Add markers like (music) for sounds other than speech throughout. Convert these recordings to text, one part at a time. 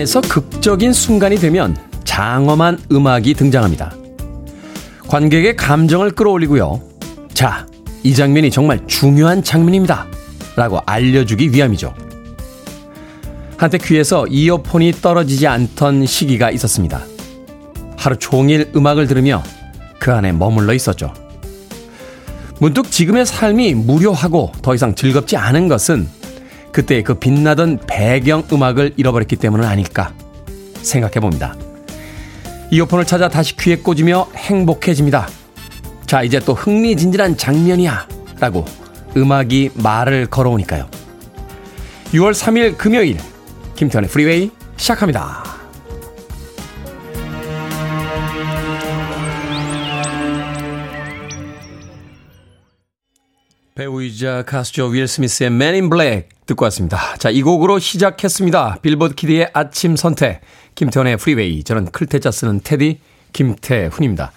영화에서 극적인 순간이 되면 장엄한 음악이 등장합니다. 관객의 감정을 끌어올리고요. 자, 이 장면이 정말 중요한 장면입니다. 라고 알려주기 위함이죠. 한때 귀에서 이어폰이 떨어지지 않던 시기가 있었습니다. 하루 종일 음악을 들으며 그 안에 머물러 있었죠. 문득 지금의 삶이 무료하고 더 이상 즐겁지 않은 것은 그때 그 빛나던 배경 음악을 잃어버렸기 때문은 아닐까 생각해 봅니다. 이어폰을 찾아 다시 귀에 꽂으며 행복해집니다. 자, 이제 또 흥미진진한 장면이야. 라고 음악이 말을 걸어오니까요. 6월 3일 금요일, 김태현의 프리웨이 시작합니다. 배우이자 가수죠. 윌 스미스의 Men in Black 듣고 왔습니다. 자, 이 곡으로 시작했습니다. 빌보드 kid의 아침 선택. 김태훈의 프리웨이. 저는 클 태 자 쓰는 테디 김태훈입니다.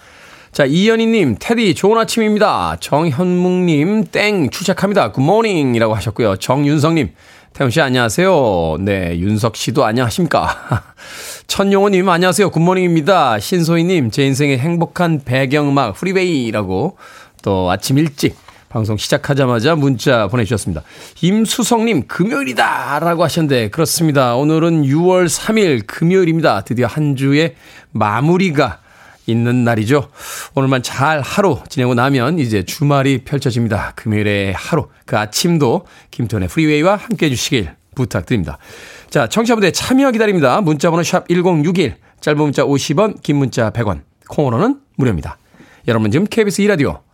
자, 이연희님, 테디, 좋은 아침입니다. 정현묵님, 땡, 출첵합니다. Good morning 이라고 하셨고요. 정윤성님, 태훈씨 안녕하세요. 네, 윤석 씨도 안녕하십니까. (laughs) 천용호님, 안녕하세요. Good morning입니다. 신소희님, 제 인생의 행복한 배경음악, 프리웨이라고 또 아침 일찍 방송 시작하자마자 문자 보내주셨습니다. 임수성님, 금요일이다! 라고 하셨는데, 그렇습니다. 오늘은 6월 3일 금요일입니다. 드디어 한 주의 마무리가 있는 날이죠. 오늘만 잘 하루 지내고 나면 이제 주말이 펼쳐집니다. 금요일의 하루, 그 아침도 김태현의 프리웨이와 함께 해주시길 부탁드립니다. 자, 청취자분들 참여 기다립니다. 문자번호 샵 1061, 짧은 문자 50원, 긴 문자 100원, 콩으로는 무료입니다. 여러분 지금 KBS 2라디오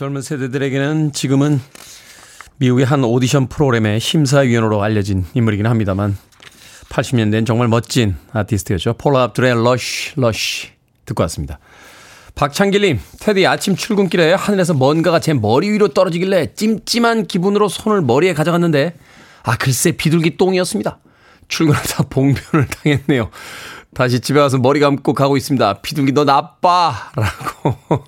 젊은 세대들에게는 지금은 미국의 한 오디션 프로그램의 심사위원으로 알려진 인물이긴 합니다만 80년대엔 정말 멋진 아티스트였죠. 폴라 압둘의 Rush Rush 듣고 왔습니다. 박창길님, 테디 아침 출근길에 하늘에서 뭔가가 제 머리 위로 떨어지길래 찜찜한 기분으로 손을 머리에 가져갔는데 아 글쎄 비둘기 똥이었습니다. 출근하다 (laughs) 봉변을 당했네요. 다시 집에 와서 머리 감고 가고 있습니다. 비둘기 너 나빠! (laughs) 라고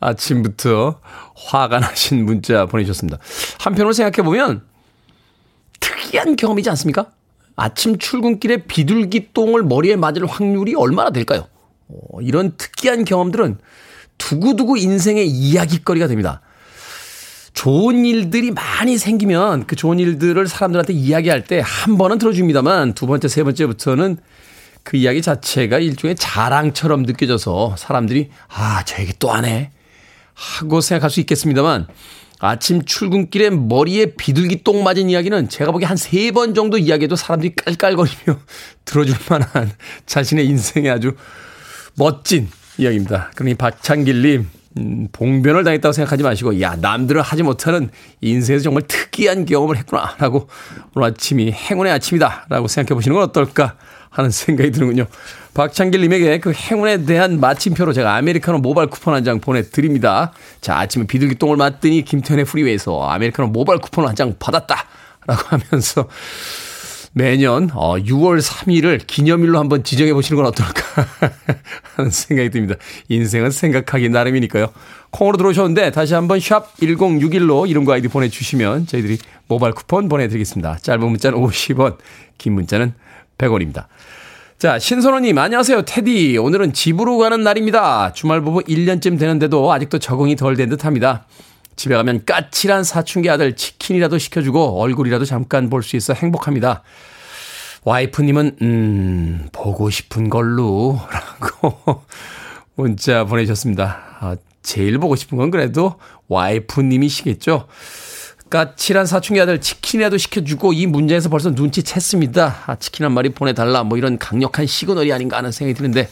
아침부터 화가 나신 문자 보내주셨습니다. 한편으로 생각해보면 특이한 경험이지 않습니까? 아침 출근길에 비둘기 똥을 머리에 맞을 확률이 얼마나 될까요? 어, 이런 특이한 경험들은 두고두고 인생의 이야기거리가 됩니다. 좋은 일들이 많이 생기면 그 좋은 일들을 사람들한테 이야기할 때 한 번은 들어줍니다만 두 번째, 세 번째부터는 그 이야기 자체가 일종의 자랑처럼 느껴져서 사람들이 아, 저 얘기 또 하네. 하고 생각할 수 있겠습니다만 아침 출근길에 머리에 비둘기 똥 맞은 이야기는 제가 보기에 한 세 번 정도 이야기해도 사람들이 깔깔거리며 (laughs) 들어줄 만한 자신의 인생에 아주 멋진 이야기입니다. 그러니 박창길님, 음, 봉변을 당했다고 생각하지 마시고, 야, 남들은 하지 못하는 인생에서 정말 특이한 경험을 했구나. 라고 오늘 아침이 행운의 아침이다. 라고 생각해 보시는 건 어떨까 하는 생각이 드는군요. 박창길님에게 그 행운에 대한 마침표로 제가 아메리카노 모바일 쿠폰 한 장 보내드립니다. 자, 아침에 비둘기 똥을 맞더니 김태현의 프리웨이에서 아메리카노 모바일 쿠폰 한 장 받았다. 라고 하면서 매년 어 6월 3일을 기념일로 한번 지정해 보시는 건 어떨까 (laughs) 하는 생각이 듭니다. 인생은 생각하기 나름이니까요. 콩으로 들어오셨는데 다시 한번 샵 1061로 이름과 아이디 보내주시면 저희들이 모바일 쿠폰 보내드리겠습니다. 짧은 문자는 50원, 긴 문자는 100원입니다. 자, 신선호님, 안녕하세요. 테디. 오늘은 집으로 가는 날입니다. 주말 부부 1년쯤 되는데도 아직도 적응이 덜 된 듯 합니다. 집에 가면 까칠한 사춘기 아들 치킨이라도 시켜주고 얼굴이라도 잠깐 볼 수 있어 행복합니다. 와이프님은, 음, 보고 싶은 걸로. 라고 (laughs) 문자 보내셨습니다. 아, 제일 보고 싶은 건 그래도 와이프님이시겠죠? 까칠한 사춘기 아들 치킨이라도 시켜주고 이 문제에서 벌써 눈치챘습니다. 아, 치킨 한 마리 보내달라 뭐 이런 강력한 시그널이 아닌가 하는 생각이 드는데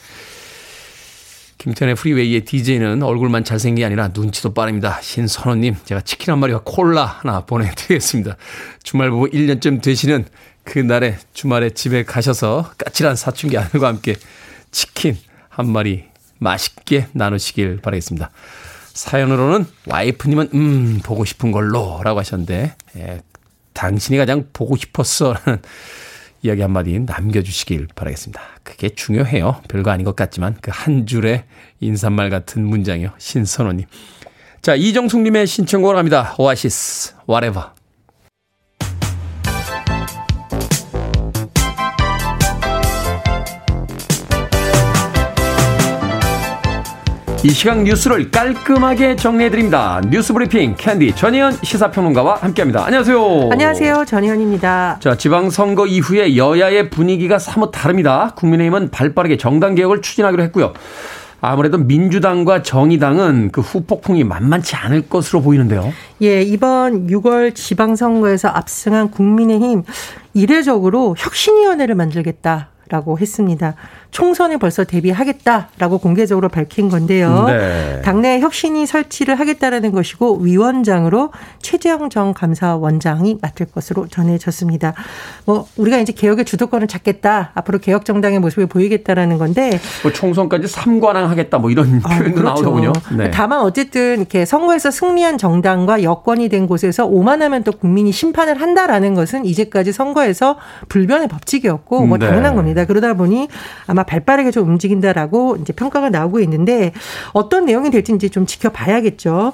김태현의 프리웨이의 DJ는 얼굴만 잘생긴 게 아니라 눈치도 빠릅니다. 신선호님 제가 치킨 한 마리와 콜라 하나 보내드리겠습니다. 주말 부부 1년쯤 되시는 그날에 주말에 집에 가셔서 까칠한 사춘기 아들과 함께 치킨 한 마리 맛있게 나누시길 바라겠습니다. 사연으로는 와이프님은 음 보고 싶은 걸로 라고 하셨는데 예, 당신이 가장 보고 싶었어 라는 이야기 한마디 남겨주시길 바라겠습니다. 그게 중요해요. 별거 아닌 것 같지만 그 한 줄의 인사말 같은 문장이요. 신선호님. 자 이정숙님의 신청곡을 합니다. 오아시스 Whatever. 이 시각 뉴스를 깔끔하게 정리해드립니다. 뉴스 브리핑 캔디 전희연 시사평론가와 함께합니다. 안녕하세요. 안녕하세요. 전희연입니다. 자, 지방선거 이후에 여야의 분위기가 사뭇 다릅니다. 국민의힘은 발빠르게 정당 개혁을 추진하기로 했고요. 아무래도 민주당과 정의당은 그 후폭풍이 만만치 않을 것으로 보이는데요. 예, 이번 6월 지방선거에서 압승한 국민의힘 이례적으로 혁신위원회를 만들겠다. 라고 했습니다. 총선에 벌써 대비하겠다라고 공개적으로 밝힌 건데요. 네. 당내 혁신이 설치를 하겠다라는 것이고 위원장으로 최재형 전 감사원장이 맡을 것으로 전해졌습니다. 뭐 우리가 이제 개혁의 주도권을 잡겠다. 앞으로 개혁 정당의 모습을 보이겠다라는 건데 뭐 총선까지 삼관왕 하겠다 뭐 이런 아, 표현도 그렇죠. 나오더군요. 네. 다만 어쨌든 이렇게 선거에서 승리한 정당과 여권이 된 곳에서 오만하면 또 국민이 심판을 한다라는 것은 이제까지 선거에서 불변의 법칙이었고 뭐 네. 당연한 겁니다. 그러다 보니 아마 발빠르게 좀 움직인다라고 이제 평가가 나오고 있는데 어떤 내용이 될지 이제 좀 지켜봐야겠죠.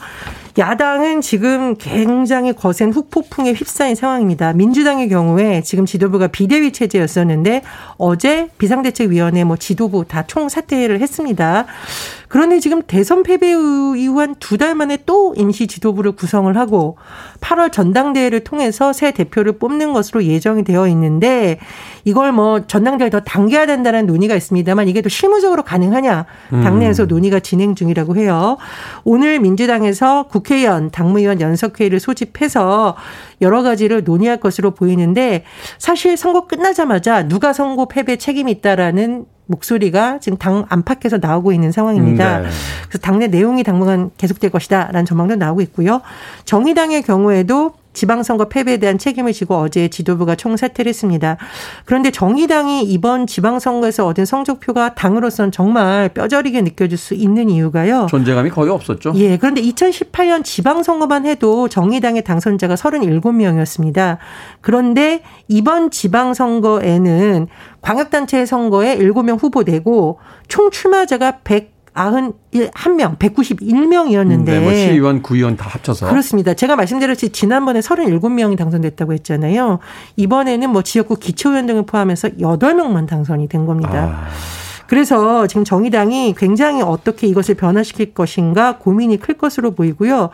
야당은 지금 굉장히 거센 후폭풍에 휩싸인 상황입니다. 민주당의 경우에 지금 지도부가 비대위 체제였었는데 어제 비상대책위원회 뭐 지도부 다 총 사퇴를 했습니다. 그런데 지금 대선 패배 이후 한 두 달 만에 또 임시 지도부를 구성을 하고 8월 전당대회를 통해서 새 대표를 뽑는 것으로 예정이 되어 있는데 이걸 뭐 전당대회 더 당겨야 된다는 논의가 있습니다만 이게 또 실무적으로 가능하냐 당내에서 음. 논의가 진행 중이라고 해요. 오늘 민주당에서 국 회의원, 당무위원 연석회의를 소집해서 여러 가지를 논의할 것으로 보이는데 사실 선거 끝나자마자 누가 선거 패배 책임이 있다라는 목소리가 지금 당 안팎에서 나오고 있는 상황입니다. 네. 그래서 당내 내용이 당분간 계속될 것이다라는 전망도 나오고 있고요. 정의당의 경우에도 지방선거 패배에 대한 책임을 지고 어제 지도부가 총사퇴를 했습니다. 그런데 정의당이 이번 지방선거에서 얻은 성적표가 당으로선 정말 뼈저리게 느껴질 수 있는 이유가요. 존재감이 거의 없었죠. 예. 그런데 2018년 지방선거만 해도 정의당의 당선자가 37명이었습니다. 그런데 이번 지방선거에는 광역단체 선거에 7명 후보 내고 총 출마자가 100 91명, 191명이었는데. 네, 뭐 시의원, 구의원 다 합쳐서. 그렇습니다. 제가 말씀드렸듯이 지난번에 37명이 당선됐다고 했잖아요. 이번에는 뭐 지역구 기초의원 등을 포함해서 8명만 당선이 된 겁니다. 아. 그래서 지금 정의당이 굉장히 어떻게 이것을 변화시킬 것인가 고민이 클 것으로 보이고요.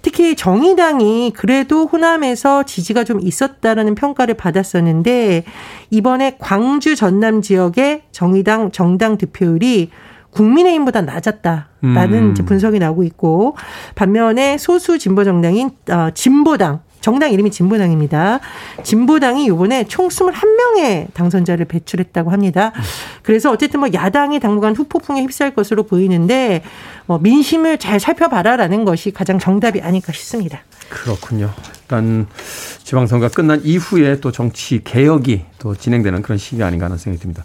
특히 정의당이 그래도 호남에서 지지가 좀 있었다라는 평가를 받았었는데 이번에 광주 전남 지역의 정의당 정당 득표율이 국민의힘보다 낮았다라는 음. 분석이 나오고 있고 반면에 소수 진보 정당인 어, 진보당 정당 이름이 진보당입니다. 진보당이 이번에 총 21명의 당선자를 배출했다고 합니다. 그래서 어쨌든 뭐 야당이 당분간 후폭풍에 휩싸일 것으로 보이는데 뭐 민심을 잘 살펴봐라라는 것이 가장 정답이 아닐까 싶습니다. 그렇군요. 일단 지방선거가 끝난 이후에 또 정치 개혁이 또 진행되는 그런 시기 아닌가 하는 생각이 듭니다.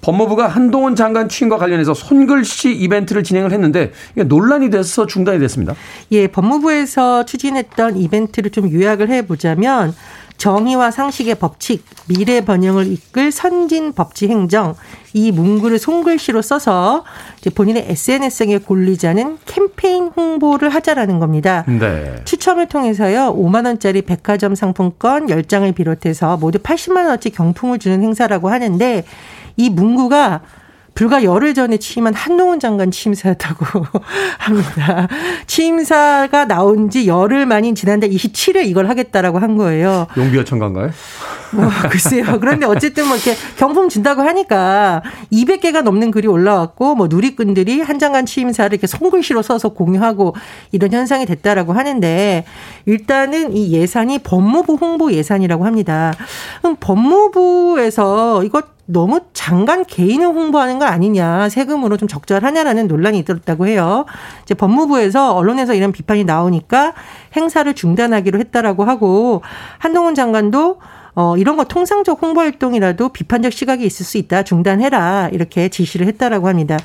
법무부가 한동훈 장관 취임과 관련해서 손글씨 이벤트를 진행을 했는데 이게 논란이 돼서 중단이 됐습니다. 예, 법무부에서 추진했던 이벤트를 좀 요약을 해보자면 정의와 상식의 법칙, 미래 번영을 이끌 선진 법치 행정 이 문구를 손글씨로 써서 본인의 SNS에 골리자는 캠페인 홍보를 하자라는 겁니다. 네. 추첨을 통해서요. 5만 원짜리 백화점 상품권 10장을 비롯해서 모두 80만 원어치 경품을 주는 행사라고 하는데 이 문구가 불과 열흘 전에 취임한 한동훈 장관 취임사였다고 (laughs) 합니다. 취임사가 나온 지 열흘 만인 지난달 27일 이걸 하겠다라고 한 거예요. 용비어천가인가요? 뭐 글쎄요. 그런데 어쨌든 뭐 이렇게 경품 준다고 하니까 200개가 넘는 글이 올라왔고 뭐 누리꾼들이 한 장관 취임사를 이렇게 손글씨로 써서 공유하고 이런 현상이 됐다라고 하는데 일단은 이 예산이 법무부 홍보 예산이라고 합니다. 그럼 법무부에서 이거 너무 장관 개인을 홍보하는 거 아니냐, 세금으로 좀 적절하냐라는 논란이 있었다고 해요. 이제 법무부에서 언론에서 이런 비판이 나오니까 행사를 중단하기로 했다라고 하고 한동훈 장관도 어, 이런 거 통상적 홍보 활동이라도 비판적 시각이 있을 수 있다. 중단해라. 이렇게 지시를 했다라고 합니다.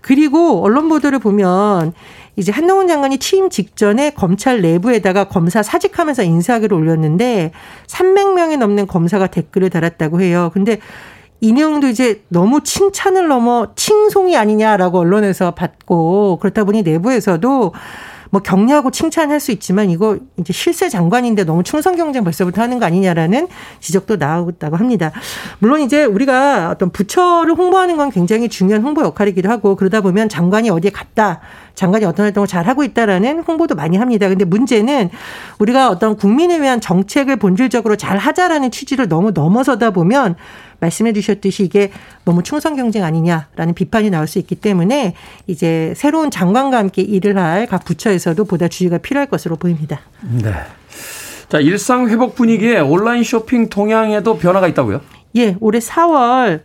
그리고 언론 보도를 보면 이제 한동훈 장관이 취임 직전에 검찰 내부에다가 검사 사직하면서 인사하기를 올렸는데 300명이 넘는 검사가 댓글을 달았다고 해요. 근데 이 내용도 이제 너무 칭찬을 넘어 칭송이 아니냐라고 언론에서 받고 그렇다 보니 내부에서도 뭐 격려하고 칭찬할 수 있지만 이거 이제 실세 장관인데 너무 충성 경쟁 벌써부터 하는 거 아니냐라는 지적도 나오고 고 합니다. 물론 이제 우리가 어떤 부처를 홍보하는 건 굉장히 중요한 홍보 역할이기도 하고 그러다 보면 장관이 어디에 갔다 장관이 어떤 활동을 잘 하고 있다라는 홍보도 많이 합니다. 근데 문제는 우리가 어떤 국민을 위한 정책을 본질적으로 잘 하자라는 취지를 너무 넘어서다 보면 말씀해 주셨듯이 이게 너무 충성 경쟁 아니냐라는 비판이 나올 수 있기 때문에 이제 새로운 장관과 함께 일을 할 각 부처에서도 보다 주의가 필요할 것으로 보입니다. 네. 자, 일상 회복 분위기에 온라인 쇼핑 동향에도 변화가 있다고요? 예, 올해 4월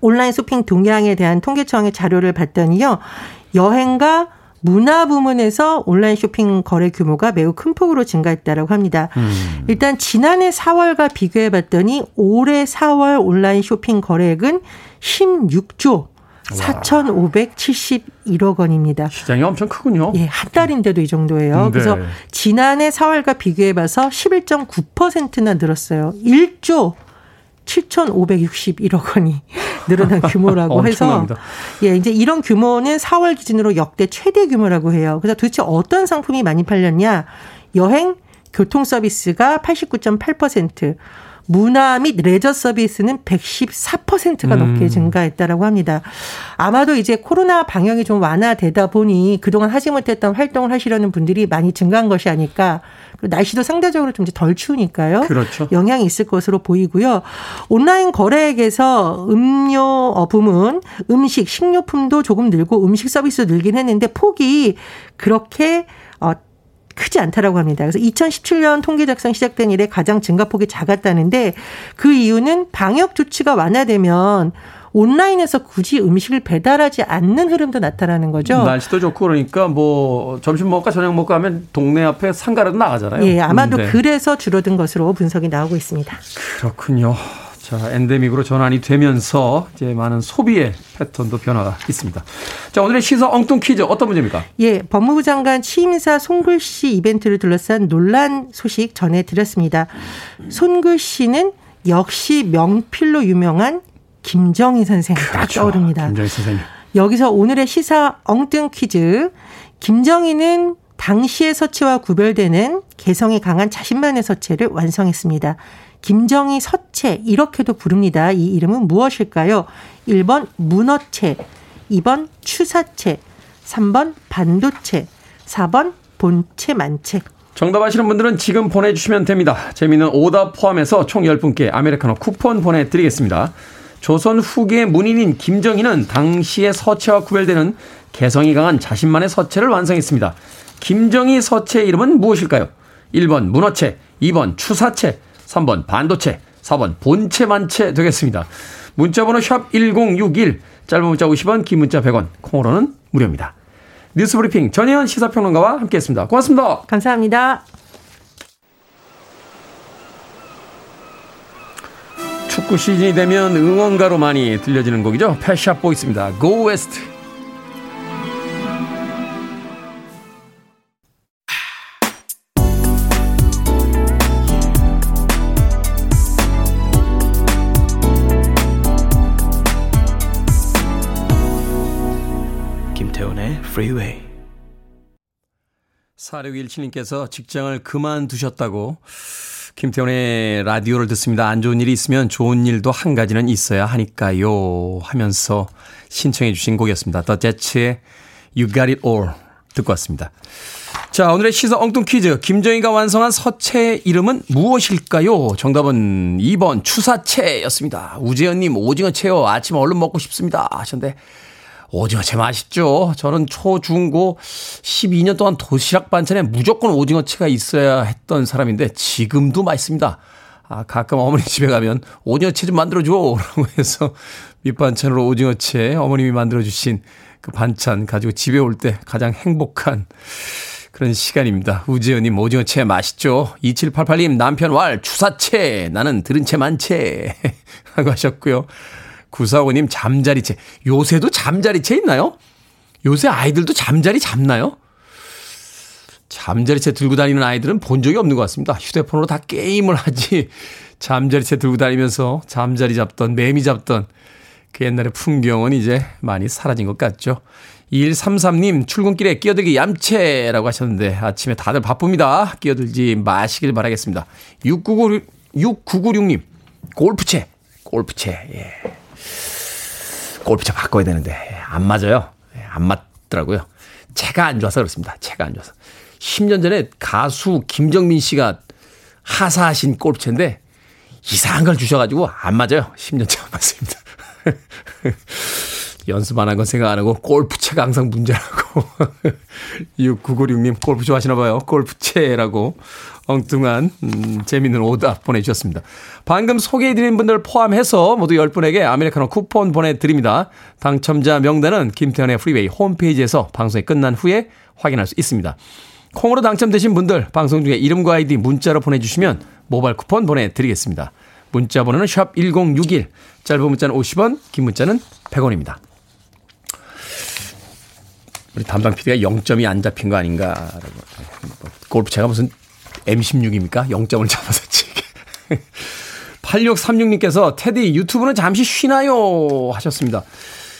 온라인 쇼핑 동향에 대한 통계청의 자료를 봤더니요. 여행과 문화 부문에서 온라인 쇼핑 거래 규모가 매우 큰 폭으로 증가했다라고 합니다. 음. 일단 지난해 4월과 비교해 봤더니 올해 4월 온라인 쇼핑 거래액은 16조 4,571억 원입니다. 시장이 엄청 크군요. 예, 한 달인데도 이 정도예요. 네. 그래서 지난해 4월과 비교해 봐서 11.9%나 늘었어요. 1조 7,561억 원이 (laughs) 늘어난 규모라고 (laughs) 해서 예, 이제 이런 규모는 4월 기준으로 역대 최대 규모라고 해요. 그래서 도대체 어떤 상품이 많이 팔렸냐? 여행, 교통 서비스가 89.8%, 문화 및 레저 서비스는 114%가 넘게 음. 증가했다라고 합니다. 아마도 이제 코로나 방역이 좀 완화되다 보니 그동안 하지 못했던 활동을 하시려는 분들이 많이 증가한 것이 아닐까. 날씨도 상대적으로 좀 덜 추우니까요. 그렇죠. 영향이 있을 것으로 보이고요. 온라인 거래액에서 음료 어, 부문, 음식, 식료품도 조금 늘고 음식 서비스도 늘긴 했는데 폭이 그렇게 어, 크지 않다라고 합니다. 그래서 2017년 통계 작성 시작된 이래 가장 증가폭이 작았다는데 그 이유는 방역 조치가 완화되면 온라인에서 굳이 음식을 배달하지 않는 흐름도 나타나는 거죠. 날씨도 좋고 그러니까 뭐 점심 먹을까 저녁 먹을까 하면 동네 앞에 상가라도 나가잖아요. 예, 아마도 네. 그래서 줄어든 것으로 분석이 나오고 있습니다. 그렇군요. 자, 엔데믹으로 전환이 되면서 이제 많은 소비의 패턴도 변화가 있습니다. 자, 오늘의 시사 엉뚱 퀴즈 어떤 문제입니까? 예, 법무부 장관 취임사 손글씨 이벤트를 둘러싼 논란 소식 전해드렸습니다. 손글씨는 역시 명필로 유명한 김정희 선생 그렇죠. 딱 떠오릅니다. 김정희 선생님. 여기서 오늘의 시사 엉뚱 퀴즈. 김정희는 당시의 서체와 구별되는 개성이 강한 자신만의 서체를 완성했습니다. 김정희 서체 이렇게도 부릅니다. 이 이름은 무엇일까요? 1번 문어체, 2번 추사체, 3번 반도체, 4번 본체 만체. 정답 아시는 분들은 지금 보내주시면 됩니다. 재미는 오답 포함해서 총 10분께 아메리카노 쿠폰 보내드리겠습니다. 조선 후기의 문인인 김정희는 당시의 서체와 구별되는 개성이 강한 자신만의 서체를 완성했습니다. 김정희 서체의 이름은 무엇일까요? 1번 문어체, 2번 추사체, 3번 반도체, 4번 본체 만체 되겠습니다. 문자번호 샵 1061, 짧은 문자 50원, 긴 문자 100원, 콩으로는 무료입니다. 뉴스브리핑 전혜연 시사평론가와 함께했습니다. 고맙습니다. 감사합니다. 축구 시즌이 되면 응원가로 많이 들려지는 곡이죠. 패샵 보이스입니다. Go West. Freeway. 4617님께서 직장을 그만두셨다고 김태훈의 라디오를 듣습니다. 안 좋은 일이 있으면 좋은 일도 한 가지는 있어야 하니까요. 하면서 신청해 주신 곡이었습니다. The Jets의 You Got It All 듣고 왔습니다. 자, 오늘의 시사 엉뚱 퀴즈. 김정희가 완성한 서체의 이름은 무엇일까요? 정답은 2번 추사체였습니다. 우재현님 오징어 채요. 아침 얼른 먹고 싶습니다. 하셨는데 오징어채 맛있죠. 저는 초, 중, 고 12년 동안 도시락 반찬에 무조건 오징어채가 있어야 했던 사람인데 지금도 맛있습니다. 아, 가끔 어머니 집에 가면 오징어채 좀 만들어줘. (laughs) 라고 해서 밑반찬으로 오징어채 어머님이 만들어주신 그 반찬 가지고 집에 올 때 가장 행복한 그런 시간입니다. 우지연님 오징어채 맛있죠? 2788님 남편 왈 추사채 나는 들은 채 많채 하고 (laughs) 하셨고요. 구사오님 잠자리채. 요새도 잠자리채 있나요? 요새 아이들도 잠자리 잡나요? 잠자리채 들고 다니는 아이들은 본 적이 없는 것 같습니다. 휴대폰으로 다 게임을 하지. (laughs) 잠자리채 들고 다니면서 잠자리 잡던, 매미 잡던 그 옛날의 풍경은 이제 많이 사라진 것 같죠. 2133님, 출근길에 끼어들기 얌체라고 하셨는데, 아침에 다들 바쁩니다. 끼어들지 마시길 바라겠습니다. 6996, 6996님, 골프채, 골프채, 예. 골프채 바꿔야 되는데 안 맞아요. 안 맞더라고요. 채가 안 좋아서 그렇습니다. 채가 안 좋아서. 10년 전에 가수 김정민 씨가 하사하신 골프채인데 이상한 걸 주셔가지고 안 맞아요. 10년 차 맞습니다. (laughs) 연습 안 한 건 생각 안 하고 골프채가 항상 문제라고. (laughs) 6996님 골프 좋아하시나 봐요. 골프채라고 엉뚱한 음, 재밌는 오답 보내주셨습니다. 방금 소개해드린 분들 포함해서 모두 10분에게 아메리카노 쿠폰 보내드립니다. 당첨자 명단은 김태훈의 프리웨이 홈페이지에서 방송이 끝난 후에 확인할 수 있습니다. 콩으로 당첨되신 분들 방송 중에 이름과 아이디 문자로 보내주시면 모바일 쿠폰 보내드리겠습니다. 문자 번호는 샵 1061, 짧은 문자는 50원, 긴 문자는 100원입니다. 우리 담당 PD가 0점이 안 잡힌 거 아닌가. 골프채가 무슨 M16입니까? 0점을 잡아서 치게. (laughs) 8636님께서 테디 유튜브는 잠시 쉬나요? 하셨습니다.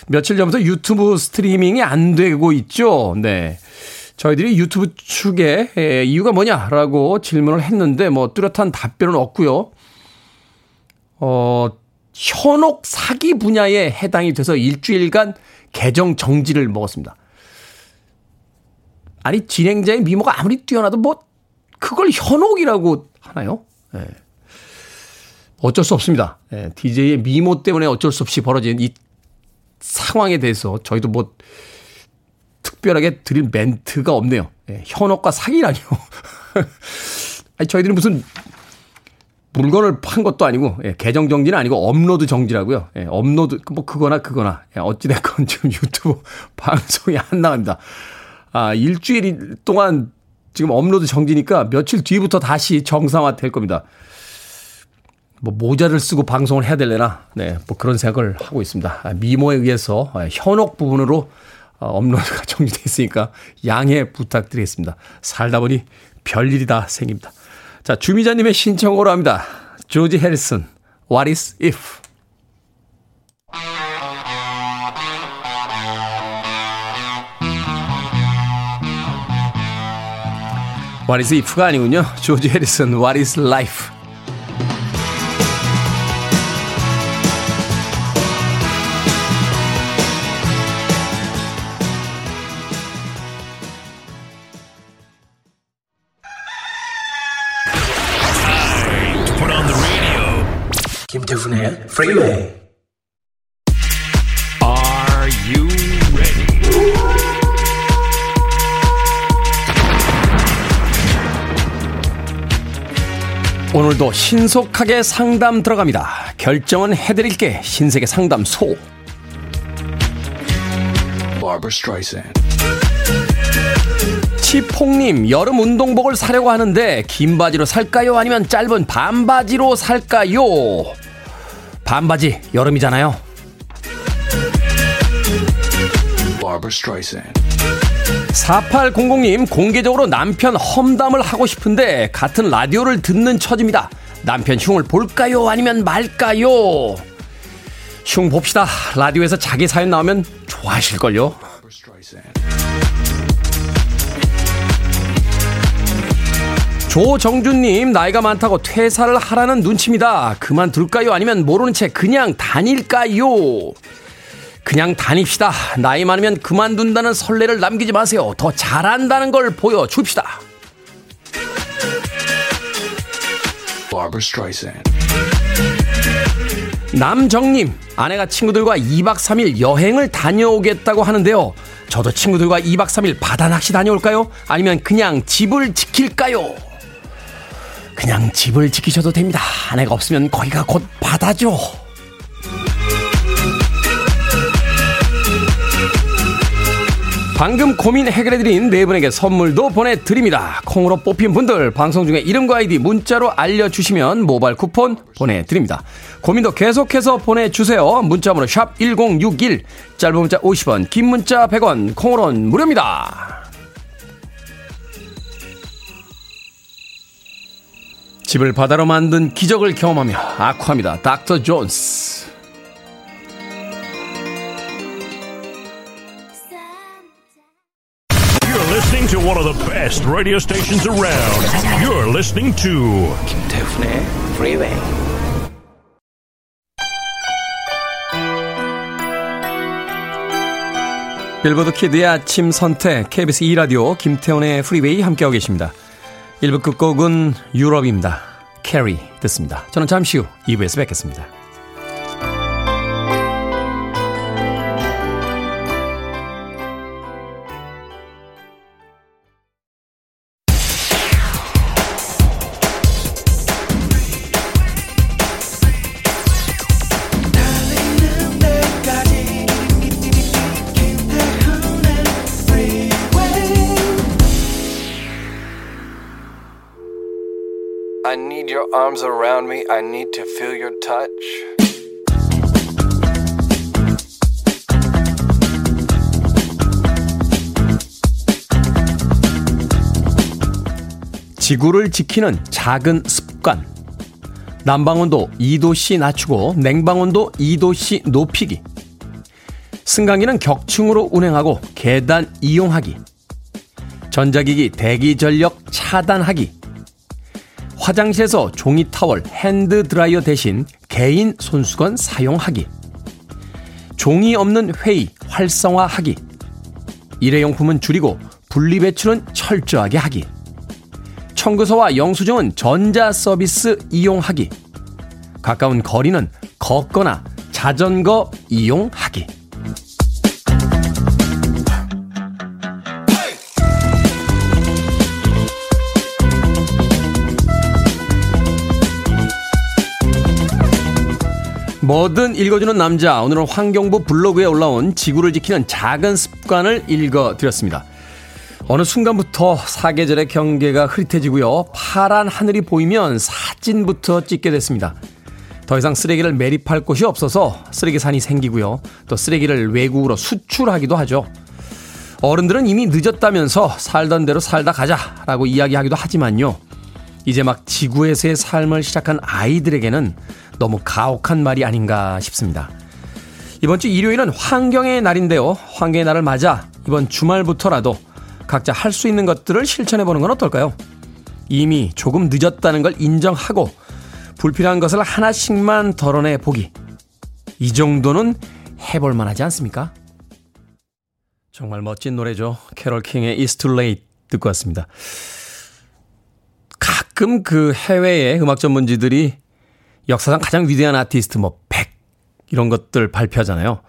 며칠 전부터 유튜브 스트리밍이 안 되고 있죠. 네. 저희들이 유튜브 측에 이유가 뭐냐라고 질문을 했는데 뭐 뚜렷한 답변은 없고요. 어, 현혹 사기 분야에 해당이 돼서 일주일간 계정 정지를 먹었습니다. 아니 진행자의 미모가 아무리 뛰어나도 뭐 그걸 현혹이라고 하나요? 예. 어쩔 수 없습니다. 예, DJ의 미모 때문에 어쩔 수 없이 벌어진 이 상황에 대해서 저희도 뭐 특별하게 드릴 멘트가 없네요. 예, 현혹과 사기라니요. (laughs) 아니, 저희들이 무슨 물건을 판 것도 아니고 예, 계정 정지는 아니고 업로드 정지라고요. 예, 업로드 뭐 그거나 그거나 예, 어찌 됐건 지금 유튜브 (laughs) 방송이 안 나갑니다. 아 일주일 동안 지금 업로드 정지니까 며칠 뒤부터 다시 정상화 될 겁니다. 뭐 모자를 쓰고 방송을 해야 될래나 네, 뭐 그런 생각을 하고 있습니다. 아, 미모에 의해서 아, 현혹 부분으로 어, 업로드가 (laughs) 정지돼 있으니까 양해 부탁드리겠습니다. 살다 보니 별일이 다 생깁니다. 자, 주미자님의 신청으로 합니다. 조지 해리슨, What is if? What is if가 아니군요. 조지 해리슨, What is life? 김태훈의 프리웨이 오늘도 신속하게 상담 들어갑니다. 결정은 해드릴게 신세계 상담소. 치폭님, 여름 운동복을 사려고 하는데 긴 바지로 살까요? 아니면 짧은 반바지로 살까요? 반바지 여름이잖아요. 4800님 공개적으로 남편 험담을 하고 싶은데 같은 라디오를 듣는 처지입니다. 남편 흉을 볼까요? 아니면 말까요? 흉 봅시다. 라디오에서 자기 사연 나오면 좋아하실걸요. 조정준님, 나이가 많다고 퇴사를 하라는 눈치입니다. 그만둘까요? 아니면 모르는 채 그냥 다닐까요? 그냥 다닙시다. 나이 많으면 그만둔다는 설레를 남기지 마세요. 더 잘한다는 걸 보여줍시다. 남정님, 아내가 친구들과 2박 3일 여행을 다녀오겠다고 하는데요. 저도 친구들과 2박 3일 바다 낚시 다녀올까요? 아니면 그냥 집을 지킬까요? 그냥 집을 지키셔도 됩니다. 아내가 없으면 거기가 곧 바다죠. 방금 고민 해결해드린 네 분에게 선물도 보내드립니다. 콩으로 뽑힌 분들 방송 중에 이름과 아이디 문자로 알려주시면 모바일 쿠폰 보내드립니다. 고민도 계속해서 보내주세요. 문자번호 샵 1061, 짧은 문자 50원, 긴 문자 100원, 콩으로는 무료입니다. 집을 바다로 만든 기적을 경험하며 아쿠합니다. 닥터 존스. To one of the best radio stations around. You're listening to 김태훈의 Freeway. 빌보드 kid의 아침 선택 KBS 2 라디오 김태훈의 프리웨이 함께하고 계십니다. 1부 끝곡은 유럽입니다. Carrie 듣습니다. 저는 잠시 후 2부에서 뵙겠습니다. Arms around me. I need to feel your touch. 지구를 지키는 작은 습관. 난방온도 2도씨 낮추고 냉방온도 2도씨 높이기. 승강기는 격층으로 운행하고 계단 이용하기. 전자기기 대기 전력 차단하기. 화장실에서 종이 타월, 핸드 드라이어 대신 개인 손수건 사용하기. 종이 없는 회의 활성화하기. 일회용품은 줄이고 분리배출은 철저하게 하기. 청구서와 영수증은 전자 서비스 이용하기. 가까운 거리는 걷거나 자전거 이용하기. 뭐든 읽어주는 남자. 오늘은 환경부 블로그에 올라온 지구를 지키는 작은 습관을 읽어드렸습니다. 어느 순간부터 사계절의 경계가 흐릿해지고요. 파란 하늘이 보이면 사진부터 찍게 됐습니다. 더 이상 쓰레기를 매립할 곳이 없어서 쓰레기산이 생기고요. 또 쓰레기를 외국으로 수출하기도 하죠. 어른들은 이미 늦었다면서 살던 대로 살다 가자라고 이야기하기도 하지만요. 이제 막 지구에서의 삶을 시작한 아이들에게는 너무 가혹한 말이 아닌가 싶습니다. 이번 주 일요일은 환경의 날인데요. 환경의 날을 맞아 이번 주말부터라도 각자 할 수 있는 것들을 실천해 보는 건 어떨까요? 이미 조금 늦었다는 걸 인정하고 불필요한 것을 하나씩만 덜어내 보기. 이 정도는 해볼 만하지 않습니까? 정말 멋진 노래죠. 캐롤 킹의 It's Too Late 듣고 왔습니다. 가끔 그 해외의 음악 전문지들이 역사상 가장 위대한 아티스트 뭐 100 이런 것들 발표하잖아요.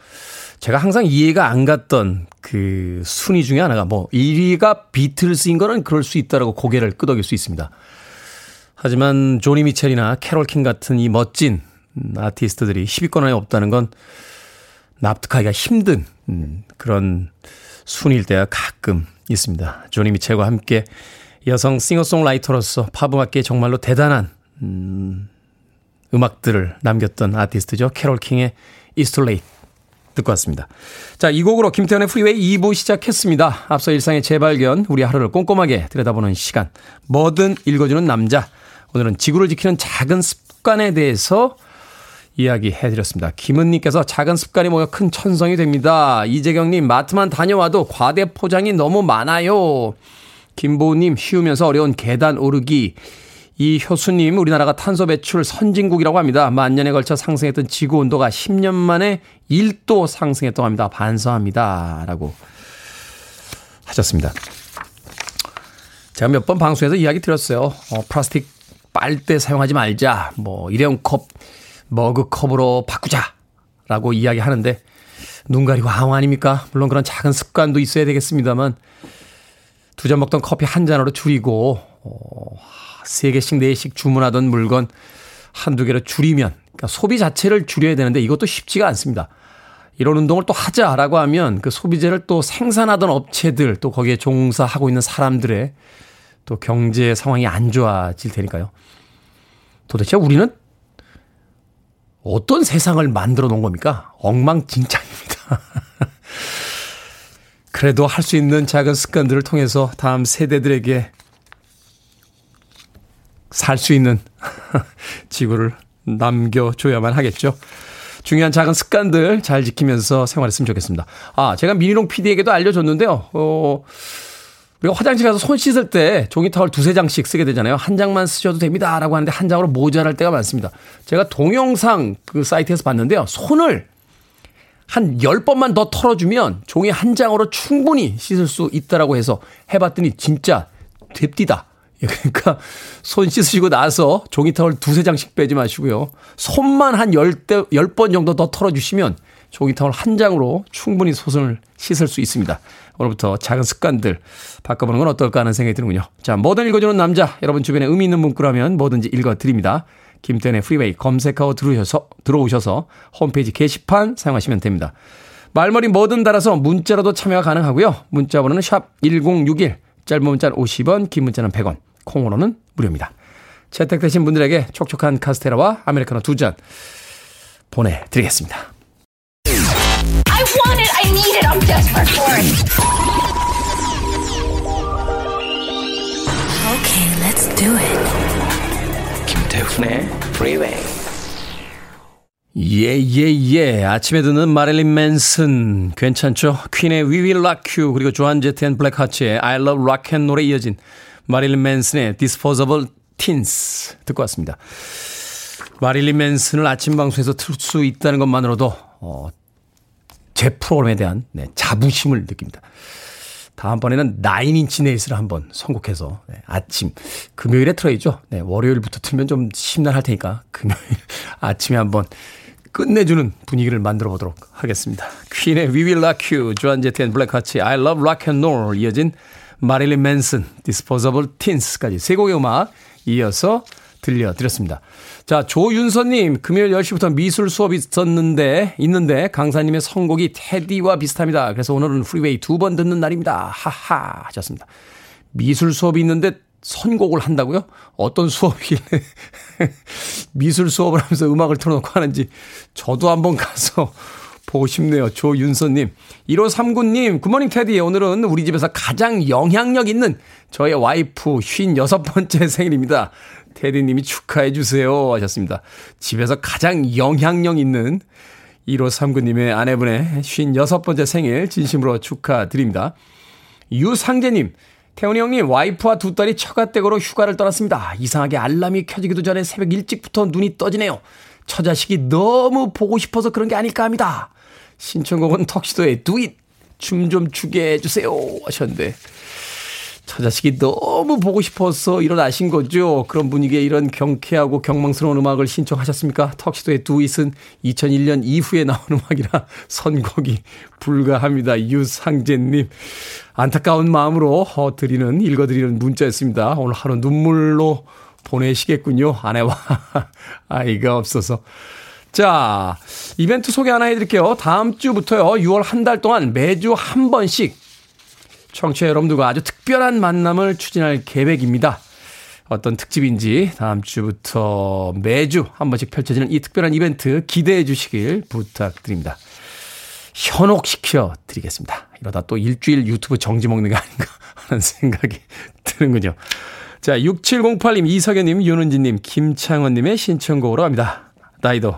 제가 항상 이해가 안 갔던 그 순위 중에 하나가 뭐 1위가 비틀스인 거는 그럴 수 있다라고 고개를 끄덕일 수 있습니다. 하지만 조니 미첼이나 캐롤 킹 같은 이 멋진 아티스트들이 10위권 안에 없다는 건 납득하기가 힘든 음, 그런 순위일 때가 가끔 있습니다. 조니 미첼과 함께 여성 싱어송라이터로서 팝음악계에 정말로 대단한 음, 음악들을 남겼던 아티스트죠. 캐롤 킹의 Late 듣고 왔습니다. 자, 이 곡으로 김태훈의 프리웨이 2부 시작했습니다. 앞서 일상의 재발견, 우리 하루를 꼼꼼하게 들여다보는 시간. 뭐든 읽어주는 남자. 오늘은 지구를 지키는 작은 습관에 대해서 이야기해드렸습니다. 김은님께서 작은 습관이 모여 큰 천성이 됩니다. 이재경님, 마트만 다녀와도 과대 포장이 너무 많아요. 김보우님, 쉬우면서 어려운 계단 오르기. 이 효수님, 우리나라가 탄소 배출 선진국이라고 합니다. 만년에 걸쳐 상승했던 지구 온도가 10년 만에 1도 상승했다고 합니다. 반성합니다. 라고 하셨습니다. 제가 몇 번 방송에서 이야기 드렸어요. 어, 플라스틱 빨대 사용하지 말자. 뭐, 일회용 컵, 머그컵으로 바꾸자. 라고 이야기 하는데, 눈 가리고 아웅 아닙니까? 물론 그런 작은 습관도 있어야 되겠습니다만, 두 잔 먹던 커피 한 잔으로 줄이고, 어, 세 개씩, 네 개씩 주문하던 물건 한두 개로 줄이면, 그러니까 소비 자체를 줄여야 되는데 이것도 쉽지가 않습니다. 이런 운동을 또 하자라고 하면 그 소비재를 또 생산하던 업체들 또 거기에 종사하고 있는 사람들의 또 경제 상황이 안 좋아질 테니까요. 도대체 우리는 어떤 세상을 만들어 놓은 겁니까? 엉망진창입니다. (laughs) 그래도 할 수 있는 작은 습관들을 통해서 다음 세대들에게 살 수 있는 (laughs) 지구를 남겨줘야만 하겠죠. 중요한 작은 습관들 잘 지키면서 생활했으면 좋겠습니다. 아, 제가 미니롱 PD에게도 알려줬는데요. 어, 우리가 화장실 가서 손 씻을 때 종이 타월 두세 장씩 쓰게 되잖아요. 한 장만 쓰셔도 됩니다. 라고 하는데 한 장으로 모자랄 때가 많습니다. 제가 동영상 그 사이트에서 봤는데요. 손을 한 10번만 더 털어주면 종이 한 장으로 충분히 씻을 수 있다라고 해서 해봤더니 진짜 됩디다. 예, 그러니까 손 씻으시고 나서 종이 타월 두세 장씩 빼지 마시고요. 손만 한 10대, 10번 정도 더 털어주시면 종이 타월 한 장으로 충분히 손을 씻을 수 있습니다. 오늘부터 작은 습관들 바꿔보는 건 어떨까 하는 생각이 드는군요. 자, 뭐든 읽어주는 남자. 여러분 주변에 의미 있는 문구라면 뭐든지 읽어드립니다. 김태훈의 프리웨이 검색하고 들어오셔서, 들어오셔서 홈페이지 게시판 사용하시면 됩니다. 말머리 뭐든 달아서 문자로도 참여가 가능하고요. 문자 번호는 샵 1061, 짧은 문자는 50원, 긴 문자는 100원, 콩으로는 무료입니다. 채택되신 분들에게 촉촉한 카스테라와 아메리카노 두 잔 보내드리겠습니다. I want it. I need it. I'm desperate for it. Okay, let's do it. 김태훈의 Freeway. 예, 예, 예. 아침에 듣는 마릴린 맨슨. 괜찮죠? 퀸의 We Will Rock You, 그리고 조안 제트 앤 블랙하츠의 I Love Rock and Roll에 이어진 마릴린 맨슨의 Disposable Teens 듣고 왔습니다. 마릴린 맨슨을 아침 방송에서 틀 수 있다는 것만으로도, 어, 제 프로그램에 대한 네, 자부심을 느낍니다. 다음번에는 9인치 네일스를 한번 선곡해서 네, 아침 금요일에 틀어야죠. 네, 월요일부터 틀면 좀 심란할 테니까 금요일 (laughs) 아침에 한번 끝내주는 분위기를 만들어 보도록 하겠습니다. 퀸의 We Will Rock You, 조안 제트 앤 블랙하츠, I Love Rock and Roll 이어진 마릴린 맨슨, Disposable Teens까지 세 곡의 음악 이어서 들려드렸습니다. 자, 조윤서님, 금요일 10시부터 미술 수업이 있었는데, 있는데, 강사님의 선곡이 테디와 비슷합니다. 그래서 오늘은 프리웨이 두 번 듣는 날입니다. 하하, 하셨습니다. 미술 수업이 있는데 선곡을 한다고요? 어떤 수업이길래 (laughs) 미술 수업을 하면서 음악을 틀어놓고 하는지 저도 한번 가서 보고 싶네요. 조윤서님. 1539님, 굿모닝 테디. 오늘은 우리 집에서 가장 영향력 있는 저의 와이프 56번째 (laughs) 생일입니다. 테디님이 축하해 주세요. 하셨습니다. 집에서 가장 영향력 있는 1539님의 아내분의 56번째 생일 진심으로 축하드립니다. 유상재님, 태훈이 형님, 와이프와 두 딸이 처가댁으로 휴가를 떠났습니다. 이상하게 알람이 켜지기도 전에 새벽 일찍부터 눈이 떠지네요. 처자식이 너무 보고 싶어서 그런 게 아닐까 합니다. 신청곡은 턱시도의 두잇 춤 좀 추게 해주세요 하셨는데 처자식이 너무 보고 싶어서 일어나신 거죠. 그런 분위기에 이런 경쾌하고 경망스러운 음악을 신청하셨습니까? 턱시도의 두잇은 2001년 이후에 나온 음악이라 (laughs) 선곡이 불가합니다. 유상재님. 안타까운 마음으로 어, 드리는, 읽어드리는 문자였습니다. 오늘 하루 눈물로 보내시겠군요. 아내와 (laughs) 아이가 없어서. 자, 이벤트 소개 하나 해드릴게요. 다음 주부터요, 6월 한 달 동안 매주 한 번씩 청취자 여러분들과 아주 특별한 만남을 추진할 계획입니다. 어떤 특집인지 다음 주부터 매주 한 번씩 펼쳐지는 이 특별한 이벤트 기대해 주시길 부탁드립니다. 현혹시켜 드리겠습니다. 이러다 또 일주일 유튜브 정지 먹는 게 아닌가 하는 생각이 드는군요. 자, 6708님, 이석연님, 윤은지님, 김창원님의 신청곡으로 갑니다. 다이도,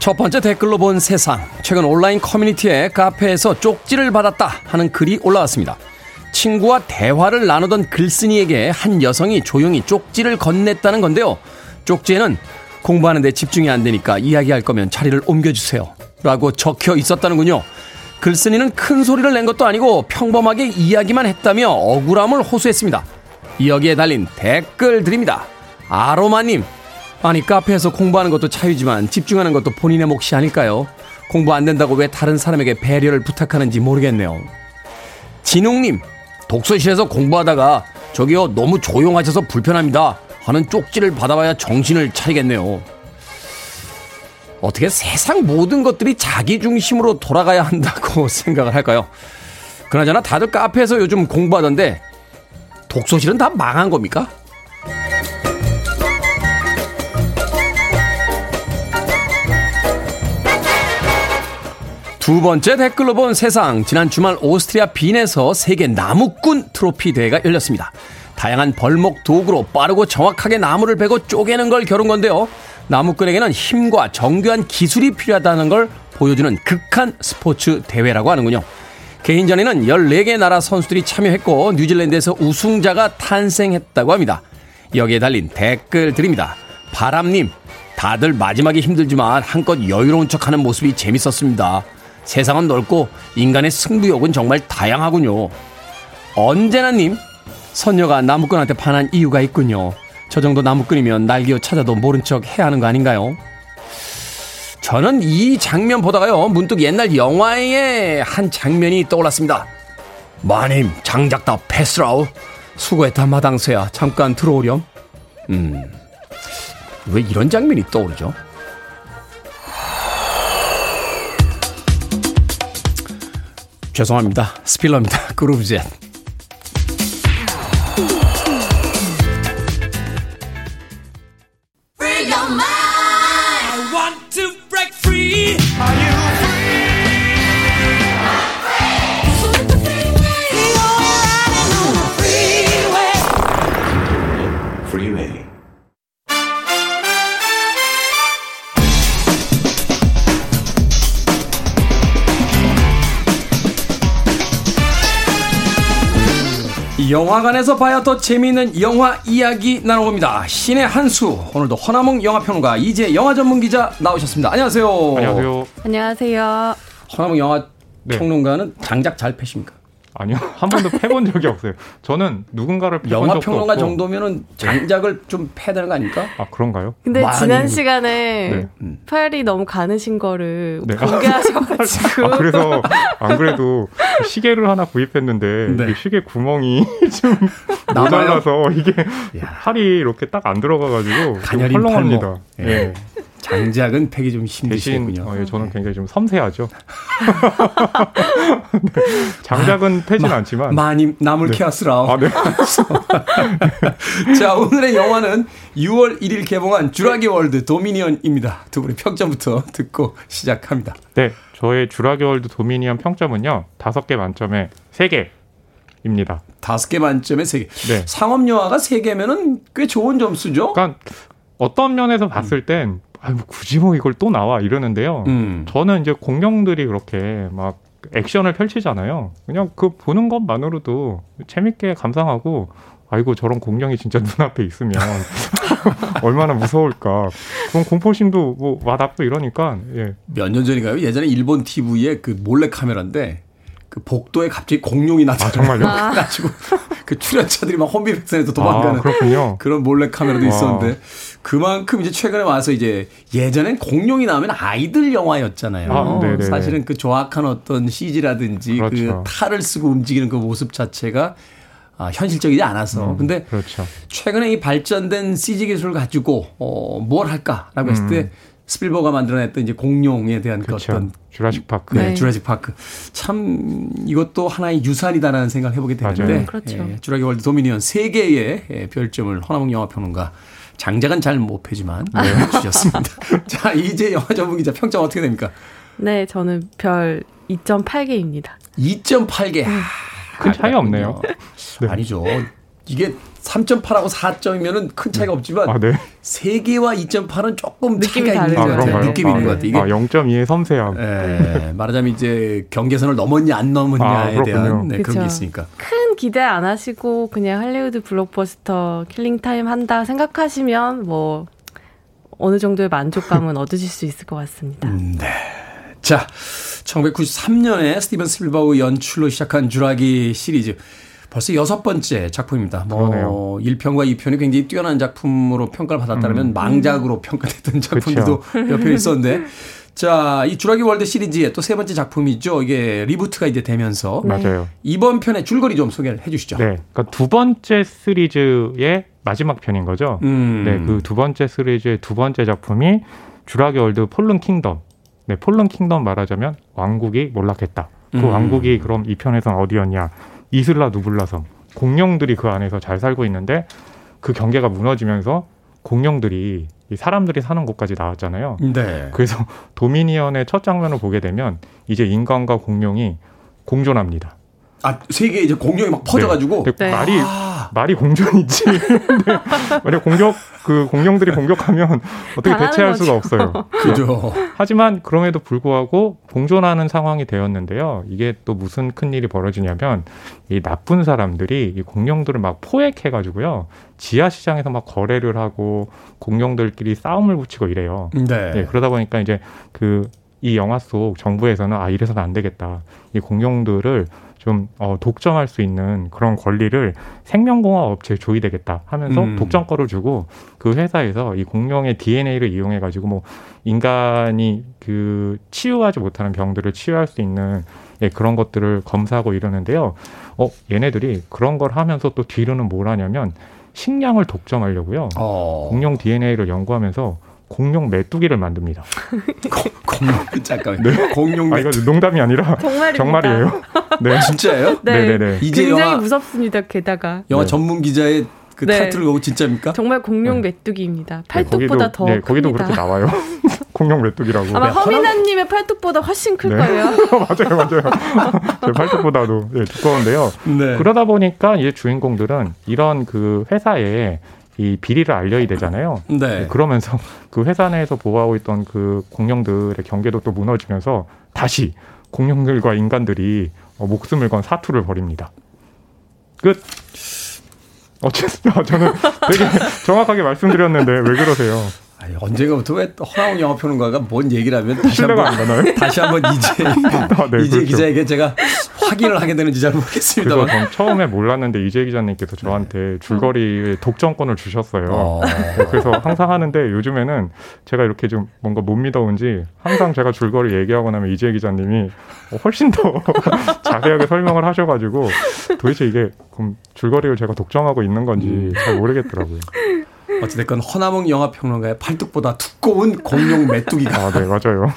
첫 번째 댓글로 본 세상. 최근 온라인 커뮤니티에 카페에서 쪽지를 받았다 하는 글이 올라왔습니다. 친구와 대화를 나누던 글쓴이에게 한 여성이 조용히 쪽지를 건넸다는 건데요. 쪽지에는 공부하는데 집중이 안 되니까 이야기할 거면 자리를 옮겨주세요. 라고 적혀 있었다는군요. 글쓴이는 큰 소리를 낸 것도 아니고 평범하게 이야기만 했다며 억울함을 호소했습니다. 여기에 달린 댓글 드립니다. 아로마님, 아니 카페에서 공부하는 것도 차유지만 집중하는 것도 본인의 몫이 아닐까요? 공부 안 된다고 왜 다른 사람에게 배려를 부탁하는지 모르겠네요. 진웅님 독서실에서 공부하다가 저기요 너무 조용하셔서 불편합니다 하는 쪽지를 받아봐야 정신을 차리겠네요. 어떻게 세상 모든 것들이 자기 중심으로 돌아가야 한다고 (laughs) 생각을 할까요? 그나저나 다들 카페에서 요즘 공부하던데 독서실은 다 망한 겁니까? 두 번째 댓글로 본 세상. 지난 주말 오스트리아 빈에서 세계 나무꾼 트로피 대회가 열렸습니다. 다양한 벌목 도구로 빠르고 정확하게 나무를 베고 쪼개는 걸 겨룬 건데요. 나무꾼에게는 힘과 정교한 기술이 필요하다는 걸 보여주는 극한 스포츠 대회라고 하는군요. 개인전에는 14개 나라 선수들이 참여했고 뉴질랜드에서 우승자가 탄생했다고 합니다. 여기에 달린 댓글 드립니다. 바람님, 다들 마지막에 힘들지만 한껏 여유로운 척하는 모습이 재밌었습니다. 세상은 넓고 인간의 승부욕은 정말 다양하군요. 언제나님, 선녀가 나무꾼한테 반한 이유가 있군요. 저 정도 나무꾼이면 날개を찾아도 모른 척 해야 하는 거 아닌가요? 저는 이 장면 보다가요, 문득 옛날 영화의 한 장면이 떠올랐습니다. 마님, 장작 다 패스라우. 수고했다, 마당새야. 잠깐 들어오렴. 음, 왜 이런 장면이 떠오르죠? 죄송합니다. 스필러입니다. (laughs) 그루브 영화관에서 봐야 더 재미있는 영화 이야기 나눠봅니다. 신의 한수. 오늘도 허나몽 영화평론가 이제 영화 전문 기자 나오셨습니다. 안녕하세요. 안녕하세요. 안녕하세요. 허나몽 영화 네. 평론가는 장작 잘 패십니까? 아니요. 한 번도 패본 적이 없어요. 저는 누군가를 패본 영화 적도 평론가 없고. 정도면은 장작을 좀 패야 되는 거 아닙니까? 아, 그런가요? 근데 많이- 지난 시간에 네. 음. 팔이 너무 가느신 거를 네. 공개하셔가지고 (laughs) 아, 그래서 안 그래도 시계를 하나 구입했는데 네. 시계 구멍이 (laughs) 좀? 모자라서 이게 야. 팔이 이렇게 딱 안 들어가가지고 헐렁합니다. 예. 예. 장작은 패기 좀 대신 힘드시겠군요. 어, 예, 저는 굉장히 좀 섬세하죠. (laughs) 네. 장작은 패진 않지만 많이 남을 네. 캐왔으라. 아, 네. (laughs) 자, 오늘의 영화는 6월 1일 개봉한 주라기 월드 도미니언입니다. 두 분의 평점부터 듣고 시작합니다. 네, 저의 주라기 월드 도미니언 평점은요. 다섯 개 만점에 세 개 입니다. 다섯 개 만점에 세 개. 네. 상업 영화가 세 개면은 꽤 좋은 점수죠. 그러니까 어떤 면에서 봤을 땐 아유, 뭐 굳이 뭐 이걸 또 나와 이러는데요. 음. 저는 이제 공룡들이 그렇게 막 액션을 펼치잖아요. 그냥 그 보는 것만으로도 재밌게 감상하고 아이고 저런 공룡이 진짜 (laughs) 눈앞에 있으면 (laughs) 얼마나 무서울까. 그런 공포심도 뭐 와닿고 이러니까 예. 몇 년 전인가요? 예전에 일본 TV에 그 몰래 카메라인데 그 복도에 갑자기 공룡이. 정말요? (laughs) 그래가지고 그 출연자들이 막 혼비백산에서 도망가는 아, 그렇군요. 그런 몰래 카메라도 와. 있었는데 그만큼 이제 최근에 와서 이제 예전엔 공룡이 나오면 아이들 영화였잖아요. 아, 네네. 사실은 그 조악한 어떤 CG라든지 그 그렇죠. 탈을 쓰고 움직이는 그 모습 자체가 아, 현실적이지 않아서. 근데 그렇죠. 최근에 이 발전된 CG 기술을 가지고 어, 뭘 할까라고 했을 때 스필버그가 만들어냈던 이제 공룡에 대한 그 음. 어떤 Jurassic Park. 네, 네. Jurassic Park. 참 이것도 하나의 유산이다라는 생각을 해보게 되는데 맞아요. 그렇죠. 예, 주라기 월드 도미니언 세 개의 예, 별점을 허남웅 영화 평론가 장작은 잘 못 패지만 네, (laughs) 주셨습니다. (laughs) 자, 이제 영화 전문 기자 평점 어떻게 됩니까? 네, 저는 별 2.8개입니다. 2.8개. 큰 차이 없네요. 네. 아니죠. 이게 3.8하고 4점이면은 큰 차이가 없지만 아, 네. 3개와 2.8은 조금 느낌이 다른 것 같아요. 아, 느낌이 있는 것 같아요. 이게 아, 0.2의 섬세함. 네. 말하자면 이제 경계선을 넘었냐 안 넘었냐에 아, 대한 네, 그런 게 있으니까. 큰 기대 안 하시고 그냥 할리우드 블록버스터 킬링 타임 한다 생각하시면 뭐 어느 정도의 만족감은 (laughs) 얻으실 수 있을 것 같습니다. 음, 네. 자, 1993년에 스티븐 스필버그 연출로 시작한 주라기 시리즈. 벌써 여섯 번째 작품입니다. 뭐. 1편과 2편이 굉장히 뛰어난 작품으로 평가를 받았다면 음. 망작으로 평가됐던 작품도 몇편 있었는데 (laughs) 자, 이 주라기 월드 시리즈의 또 세 번째 작품이죠. 이게 리부트가 이제 되면서 맞아요. 이번 편의 줄거리 좀 소개를 해 주시죠. 네. 그러니까 두 번째 시리즈의 마지막 편인 거죠. 음. 네, 그 두 번째 시리즈의 두 번째 작품이 주라기 월드 폴른 킹덤. 네, 폴른 킹덤 말하자면 왕국이 몰락했다. 그 음. 왕국이 그럼 이 편에서는 어디였냐? 이슬라 누블라섬 공룡들이 그 안에서 잘 살고 있는데 그 경계가 무너지면서 공룡들이 이 사람들이 사는 곳까지 나왔잖아요. 네. 그래서 (laughs) 도미니언의 첫 장면을 보게 되면 이제 인간과 공룡이 공존합니다. 아 세계에 이제 공룡이 막 퍼져가지고 네. 네. 말이 아. 말이 공존이지. (laughs) 네. 만약 공격 그 공룡들이 공격하면 어떻게 대체할 수가 없어요. 그죠. 하지만 그럼에도 불구하고 공존하는 상황이 되었는데요. 이게 또 무슨 큰 일이 벌어지냐면 이 나쁜 사람들이 이 공룡들을 막 포획해가지고요. 지하 시장에서 막 거래를 하고 공룡들끼리 싸움을 붙이고 이래요. 네. 네 그러다 보니까 이제 그 이 영화 속 정부에서는 아 이래서는 안 되겠다. 이 공룡들을 좀 어, 독점할 수 있는 그런 권리를 생명공학 업체에 조이되겠다 하면서 음. 독점권을 주고 그 회사에서 이 공룡의 DNA를 이용해 가지고 뭐 인간이 그 치유하지 못하는 병들을 치유할 수 있는 예, 그런 것들을 검사하고 이러는데요. 어, 얘네들이 그런 걸 하면서 또 뒤로는 뭘 하냐면 식량을 독점하려고요. 어. 공룡 DNA를 연구하면서 공룡 메뚜기를 만듭니다. (laughs) 공룡 잠깐. 네. 공룡 아 이거 농담이 아니라 정말이에요. (laughs) 네. 진짜예요? 네. 네네네. 이제 굉장히 영화, 무섭습니다. 게다가 영화 네. 전문 기자의 그 네. 타이틀을 보고 진짜입니까? 정말 공룡 네. 메뚜기입니다. 팔뚝보다 네, 거기도, 더 네, 거기도 그렇게 나와요. (laughs) 공룡 메뚜기라고. 아마 네, 허민아님의 팔뚝보다 훨씬 클 네. 거예요. 맞아요, 맞아요. 제 팔뚝보다도 네, 두꺼운데요. 네. 그러다 보니까 이제 주인공들은 이런 그 회사에 이 비리를 알려야 되잖아요. 네. 그러면서 (laughs) 그 회사 내에서 보호하고 있던 그 공룡들의 경계도 또 무너지면서 다시 공룡들과 인간들이 어, 목숨을 건 사투를 벌입니다. 끝. 어쨌든 (laughs) 저는 되게 정확하게 말씀드렸는데 왜 그러세요? 아니, 언젠가부터 왜 허나운 영화평론가가 뭔 얘기를 하면 다시 한번 다시 한번 이제 (laughs) 아, 네, 이제 그렇죠. 기자에게 제가 확인을 하게 되는지 잘 모르겠습니다. 그래서 전 처음에 몰랐는데 이재 기자님께서 저한테 줄거리 독점권을 주셨어요. 어. 네, 그래서 항상 하는데 요즘에는 제가 이렇게 좀 뭔가 못 믿어온지 항상 제가 줄거리 얘기하고 나면 이재 기자님이 훨씬 더 (laughs) 자세하게 설명을 하셔가지고 도대체 이게 그럼 줄거리를 제가 독점하고 있는 건지 잘 모르겠더라고요. 어찌됐건 허남웅 영화평론가의 팔뚝보다 두꺼운 공룡 메뚜기가. 아, 네, 맞아요.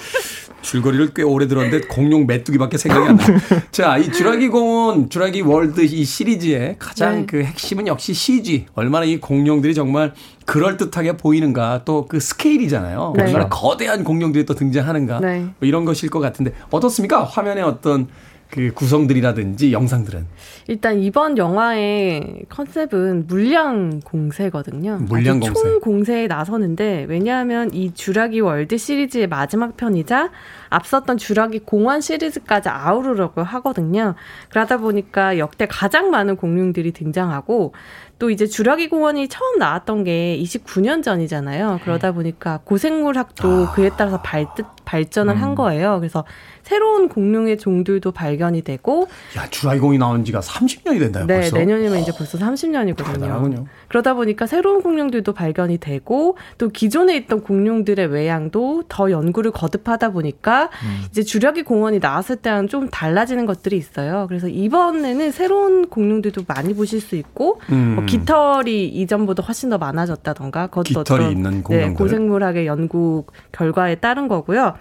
줄거리를 꽤 오래 들었는데 공룡 메뚜기밖에 생각이 안 나요. (laughs) 자, 이 주라기 공원, 주라기 월드 이 시리즈의 가장 네. 그 핵심은 역시 CG. 얼마나 이 공룡들이 정말 그럴듯하게 보이는가 또 그 스케일이잖아요. 네. 얼마나 거대한 공룡들이 또 등장하는가. 네. 뭐 이런 것일 것 같은데 어떻습니까? 화면에 어떤 그 구성들이라든지 영상들은 일단 이번 영화의 컨셉은 물량 공세거든요. 물량 공세. 총 공세에 나서는데 왜냐하면 이 주라기 월드 시리즈의 마지막 편이자 앞섰던 주라기 공원 시리즈까지 아우르려고 하거든요. 그러다 보니까 역대 가장 많은 공룡들이 등장하고 또 이제 주라기 공원이 처음 나왔던 게 29년 전이잖아요. 그러다 보니까 고생물학도 아. 그에 따라서 발, 발전을 음. 한 거예요. 그래서 새로운 공룡의 종들도 발견이 되고 야 주라기공이 나온 지가 30년이 된다요. 네, 벌써? 내년이면 이제 벌써 30년이거든요. 그러다 보니까 새로운 공룡들도 발견이 되고 또 기존에 있던 공룡들의 외양도 더 연구를 거듭하다 보니까 음. 이제 주라기 공원이 나왔을 때랑 좀 달라지는 것들이 있어요. 그래서 이번에는 새로운 공룡들도 많이 보실 수 있고 음. 뭐 깃털이 이전보다 훨씬 더 많아졌다던가 그것도 깃털이 있는 공룡들. 네, 고생물학의 연구 결과에 따른 거고요.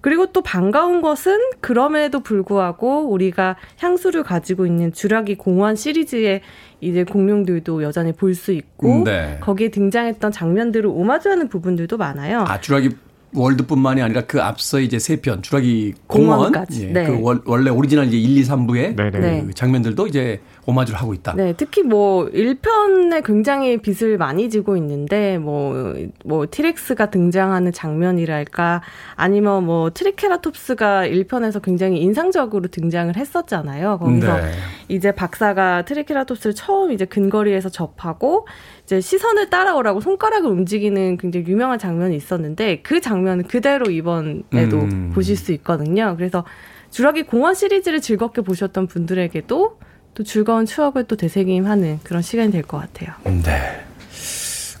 그리고 또 반가운 것은 그럼에도 불구하고 우리가 향수를 가지고 있는 주라기 공원 시리즈의 이제 공룡들도 여전히 볼 수 있고 네. 거기에 등장했던 장면들을 오마주하는 부분들도 많아요. 아, 주라기 월드뿐만이 아니라 그 앞서 이제 세 편 주라기 공원 공원까지. 예, 네. 그 월, 원래 오리지널 이제 1, 2, 3부의 네네. 네. 그 장면들도 이제 오마주를 하고 있다. 네, 특히 뭐 1편에 굉장히 빚을 많이 지고 있는데 뭐뭐 티렉스가 등장하는 장면이랄까 아니면 뭐 트리케라톱스가 1편에서 굉장히 인상적으로 등장을 했었잖아요. 거기서 네. 이제 박사가 트리케라톱스를 처음 이제 근거리에서 접하고 이제 시선을 따라오라고 손가락을 움직이는 굉장히 유명한 장면이 있었는데 그 장면은 그대로 이번에도 음. 보실 수 있거든요. 그래서 주라기 공원 시리즈를 즐겁게 보셨던 분들에게도 또 즐거운 추억을 또 되새김하는 그런 시간이 될 것 같아요. 네.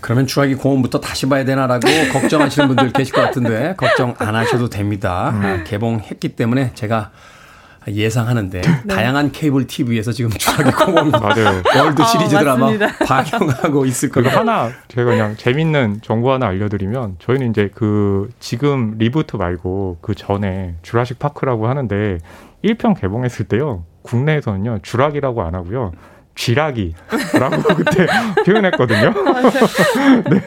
그러면 주라기 공원부터 다시 봐야 되나라고 (laughs) 걱정하시는 분들 계실 것 같은데 걱정 안 하셔도 됩니다. 음. 아, 개봉했기 때문에 제가 예상하는데 다양한 케이블 TV에서 지금 주라기 공원 (laughs) 맞아요. 월드 아, 시리즈들 아마 맞습니다. 방영하고 있을 그리고 거예요. 하나 제가 그냥 재밌는 정보 하나 알려드리면 저희는 이제 그 지금 reboot 말고 그 전에 Jurassic Park라고 하는데 1편 개봉했을 때요 국내에서는요 주라기라고 안 하고요 쥐라기라고 (laughs) 그때 표현했거든요. (laughs) 네,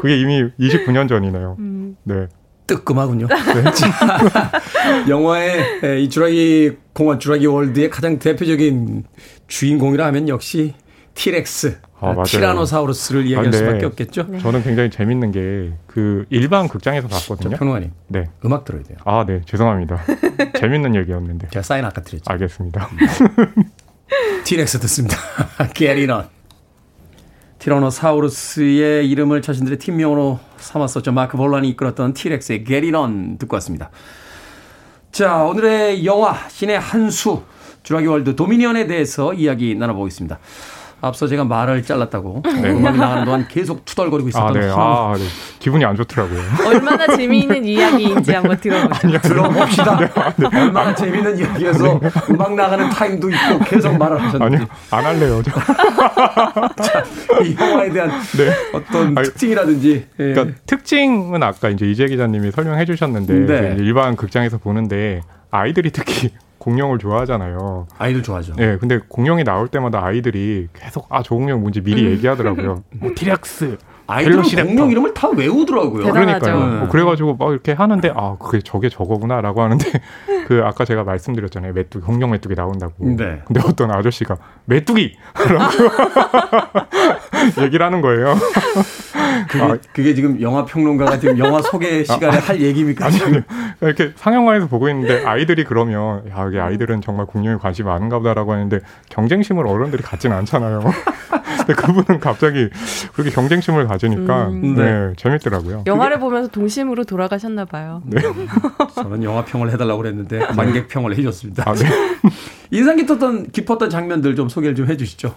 그게 이미 29년 전이네요. 네, 뜨끔하군요. 자, (laughs) 영화의 에, 이 주라기 공원, 주라기 월드의 가장 대표적인 주인공이라 하면 역시 티렉스, 아, 맞아요. 티라노사우루스를 이야기할 아, 네. 수밖에 없겠죠. 저는 굉장히 재밌는 게 그 일반 극장에서 저 봤거든요. 평론가님, 네, 음악 들어야 돼요. 아, 네, 죄송합니다. (laughs) 재밌는 얘기였는데. 제가 사인 아까 드렸죠. 알겠습니다. (laughs) T. Rex 듣습니다. (laughs) Get it on. 티라노사우루스의 이름을 자신들의 팀명으로 삼았었죠. 마크 볼란이 이끌었던 T. Rex의 Get it on 듣고 왔습니다. 자, 오늘의 영화 신의 한수 주라기 월드 도미니언에 대해서 이야기 나눠보겠습니다. 앞서 제가 말을 잘랐다고 네. 음악이 나가는 동안 계속 투덜거리고 아, 있었던 네, 황 아, 네. 기분이 안 좋더라고요. 얼마나 재미있는 (laughs) 이야기인지 한번 들어보죠. 들어봅시다. 얼마나 재밌는 이야기여서 음악 나가는 타임도 있고 계속 말을 하셨는지 아니요, 안 할래요. 저. (laughs) 이 영화에 대한 어떤 아니, 특징이라든지 예. 그러니까 특징은 아까 이제 이재 기자님이 설명해 주셨는데 네. 그 일반 극장에서 보는데 아이들이 특히 공룡을 좋아하잖아요. 아이들 좋아하죠. 예, 근데 공룡이 나올 때마다 아이들이 계속 아, 저 공룡 뭔지 미리 얘기하더라고요. (laughs) 뭐 티렉스, 아이들은. 공룡 이름을 다 외우더라고요. 대단하죠. 그러니까요. 네. 뭐 그래가지고 막 이렇게 하는데 아 그게 저게 저거구나라고 하는데 (laughs) 그 아까 제가 말씀드렸잖아요. 메뚜기 공룡 메뚜기 나온다고. 네. 근데 어떤 아저씨가 메뚜기라고 (laughs) (laughs) 얘기를 하는 거예요. (laughs) 그게, 아. 그게 지금 영화 평론가가 지금 영화 소개 (laughs) 시간에 할 얘기입니까? 아니, 지금? 아니, 이렇게 상영관에서 보고 있는데 아이들이 그러면 야 이게 아이들은 정말 공룡에 관심이 많은가 보다라고 하는데 경쟁심을 어른들이 갖지는 않잖아요. 근데 그분은 갑자기 그렇게 경쟁심을 가지니까 음. 네, 재밌더라고요. 영화를 보면서 동심으로 돌아가셨나 봐요. 네. 저는 영화 평을 해달라고 그랬는데 관객 평을 해줬습니다. 아, 네. 인상 깊었던 깊었던 장면들 좀 소개를 좀 해주시죠.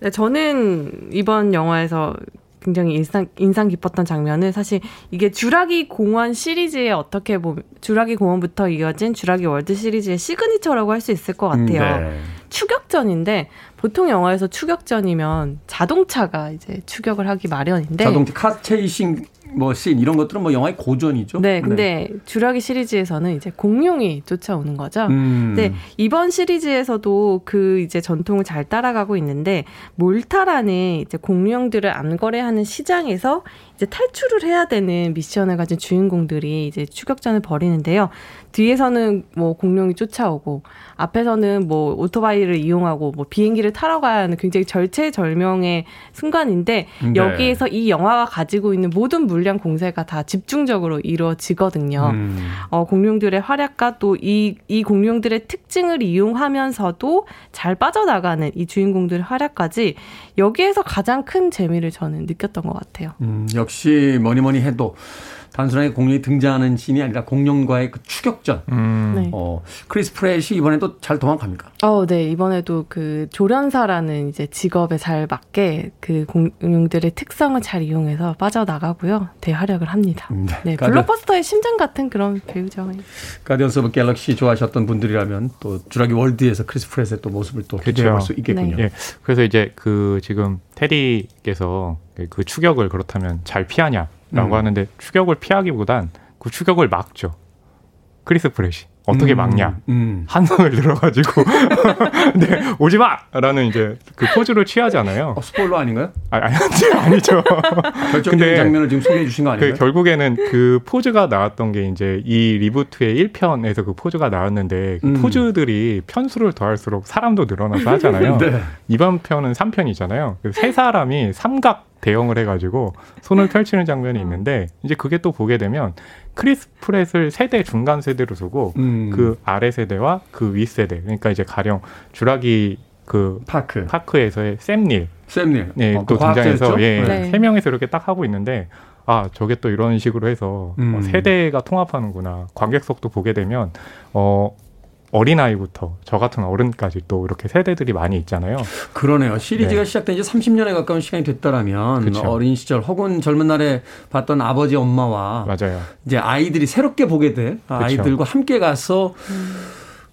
네, 저는 이번 영화에서 굉장히 인상, 인상 깊었던 장면은 사실 이게 주라기 공원 시리즈에 어떻게 보면 주라기 공원부터 이어진 주라기 월드 시리즈의 시그니처라고 할 수 있을 것 같아요. 네. 추격전인데 보통 영화에서 추격전이면 자동차가 이제 추격을 하기 마련인데 자동차 카체이싱 뭐씬 이런 것들은 뭐 영화의 고전이죠. 네, 근데 주라기 시리즈에서는 이제 공룡이 쫓아오는 거죠. 음. 네, 이번 시리즈에서도 그 이제 전통을 잘 따라가고 있는데 몰타라는 이제 공룡들을 암거래하는 시장에서 이제 탈출을 해야 되는 미션을 가진 주인공들이 이제 추격전을 벌이는데요. 뒤에서는 뭐 공룡이 쫓아오고 앞에서는 뭐 오토바이를 이용하고 뭐 비행기를 타러 가야 하는 굉장히 절체절명의 순간인데 네. 여기에서 이 영화가 가지고 있는 모든 물량 공세가 다 집중적으로 이루어지거든요. 음. 어, 공룡들의 활약과 또 이 이 공룡들의 특징을 이용하면서도 잘 빠져나가는 이 주인공들의 활약까지 여기에서 가장 큰 재미를 저는 느꼈던 것 같아요. 음, 역시 뭐니 뭐니 해도 단순하게 공룡이 등장하는 씬이 아니라 공룡과의 그 추격전. 음, 네. 어, 크리스 프랫이 이번에도 잘 도망갑니까? 어, 네. 이번에도 그 조련사라는 이제 직업에 잘 맞게 그 공룡들의 특성을 잘 이용해서 빠져나가고요. 대활약을 합니다. 네. 네. Guardian- 블록버스터의 심장 같은 그런 배우죠. Guardians of Galaxy 좋아하셨던 분들이라면 또 주라기 월드에서 크리스 프랫의 또 모습을 또 기대해 볼수 있겠군요. 네. 예. 그래서 이제 그 지금 테디께서 그 추격을 그렇다면 잘 피하냐 라고 음. 하는데 추격을 피하기보단 그 추격을 막죠. 크리스 프랫이 어떻게 음, 막냐 음. 한 손을 들어가지고 (laughs) 네 오지 마라는 이제 그 포즈를 취하잖아요. 어, 스포일러 아닌가요? 아, 아니 아니죠. 결정적인 장면을 지금 소개해 주신 거그 아닌가요? 결국에는 그 포즈가 나왔던 게 이제 이 reboot의 1편에서 그 포즈가 나왔는데 그 음. 포즈들이 편수를 더할수록 사람도 늘어나서 하잖아요. (laughs) 네. 이번 편은 3편이잖아요. 세 사람이 삼각 대형을 해가지고 손을 펼치는 장면이 있는데 이제 그게 또 보게 되면 크리스 프랫을 세대 중간 세대로 두고 음. 그 아래 세대와 그 윗 세대 그러니까 이제 가령 주라기 그 Park. Park에서의 샘 닐 샘 닐. 네, 어, 또 그? 등장해서 예, 네. 세 명이서 이렇게 딱 하고 있는데 아 저게 또 이런 식으로 해서 음. 어, 세대가 통합하는구나 관객석도 보게 되면 어 어린 아이부터 저 같은 어른까지 또 이렇게 세대들이 많이 있잖아요. 그러네요. 시리즈가 네. 시작된 지 30년에 가까운 시간이 됐다라면 그쵸. 어린 시절 혹은 젊은 날에 봤던 아버지 엄마와 맞아요. 이제 아이들이 새롭게 보게 될 아이들과 함께 가서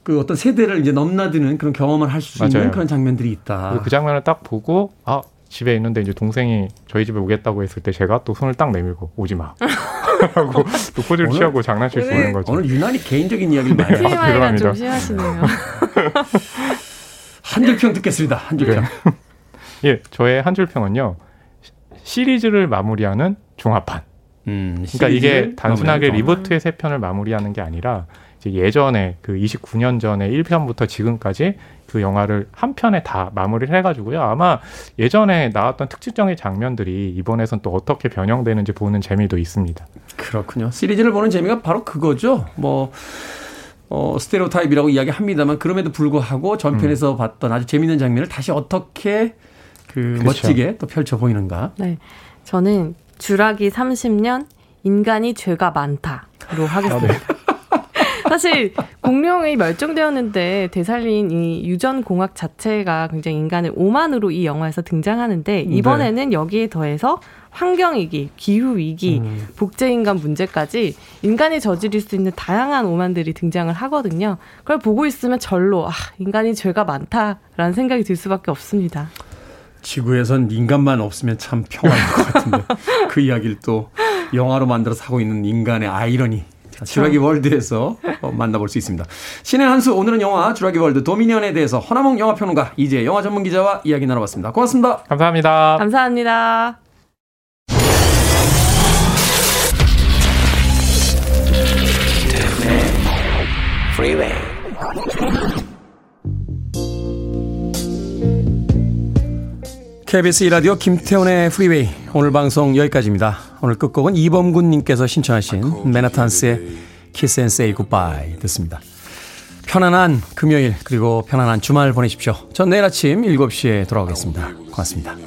그 어떤 세대를 이제 넘나드는 그런 경험을 할 수 있는. 그런 장면들이 있다. 그 장면을 딱 보고 아 집에 있는데 이제 동생이 저희 집에 오겠다고 했을 때 제가 또 손을 딱 내밀고 오지 마. (laughs) 하고 또 포즈를 오늘- 취하고 장난칠 수 있는 거죠. 오늘 유난히 개인적인 이야기를 많이. TMI가 좀 죄송합니다. 심하시네요. (laughs) 한 줄평 듣겠습니다. 한 줄평. (laughs) 예, 저의 한줄 평은요. 시- 시리즈를 마무리하는 종합판. 음, 그러니까 이게 단순하게 리부트의 세 편을 마무리하는 게 아니라 예전에 그 29년 전에 1편부터 지금까지 그 영화를 한 편에 다 마무리를 해가지고요. 아마 예전에 나왔던 특징적인 장면들이 이번에선 또 어떻게 변형되는지 보는 재미도 있습니다. 그렇군요. 시리즈를 보는 재미가 바로 그거죠. 뭐, 어, 스테레오 타입이라고 이야기합니다만 그럼에도 불구하고 전편에서 봤던 아주 재밌는 장면을 다시 어떻게 그 음. 그렇죠. 멋지게 또 펼쳐 보이는가. 네. 저는 주라기 30년 인간이 죄가 많다로 하겠습니다. 사실 공룡이 멸종되었는데 되살린 이 유전 공학 자체가 굉장히 인간을 오만으로 이 영화에서 등장하는데 이번에는 여기에 더해서 환경 위기, 기후 위기, 음. 복제 인간 문제까지 인간이 저지를 수 있는 다양한 오만들이 등장을 하거든요. 그걸 보고 있으면 절로 아, 인간이 죄가 많다라는 생각이 들 수밖에 없습니다. 지구에선 인간만 없으면 참 평화일 것 같은데 (laughs) 그 이야기를 또 영화로 만들어서 하고 있는 인간의 아이러니. 자, 주라기 월드에서 어, 만나볼 수 있습니다. 신의 한수 오늘은 영화 주라기 월드 도미니언에 대해서 허나몽 영화평론가 이제 영화 전문 기자와 이야기 나눠봤습니다. 고맙습니다. 감사합니다. 감사합니다. KBS 이라디오 김태훈의 프리웨이 오늘 방송 여기까지입니다. 오늘 끝곡은 이범군님께서 신청하신 맨하탄스의 Kiss and Say Goodbye 듣습니다. 편안한 금요일 그리고 편안한 주말 보내십시오. 전 내일 아침 7시에 돌아오겠습니다. 고맙습니다.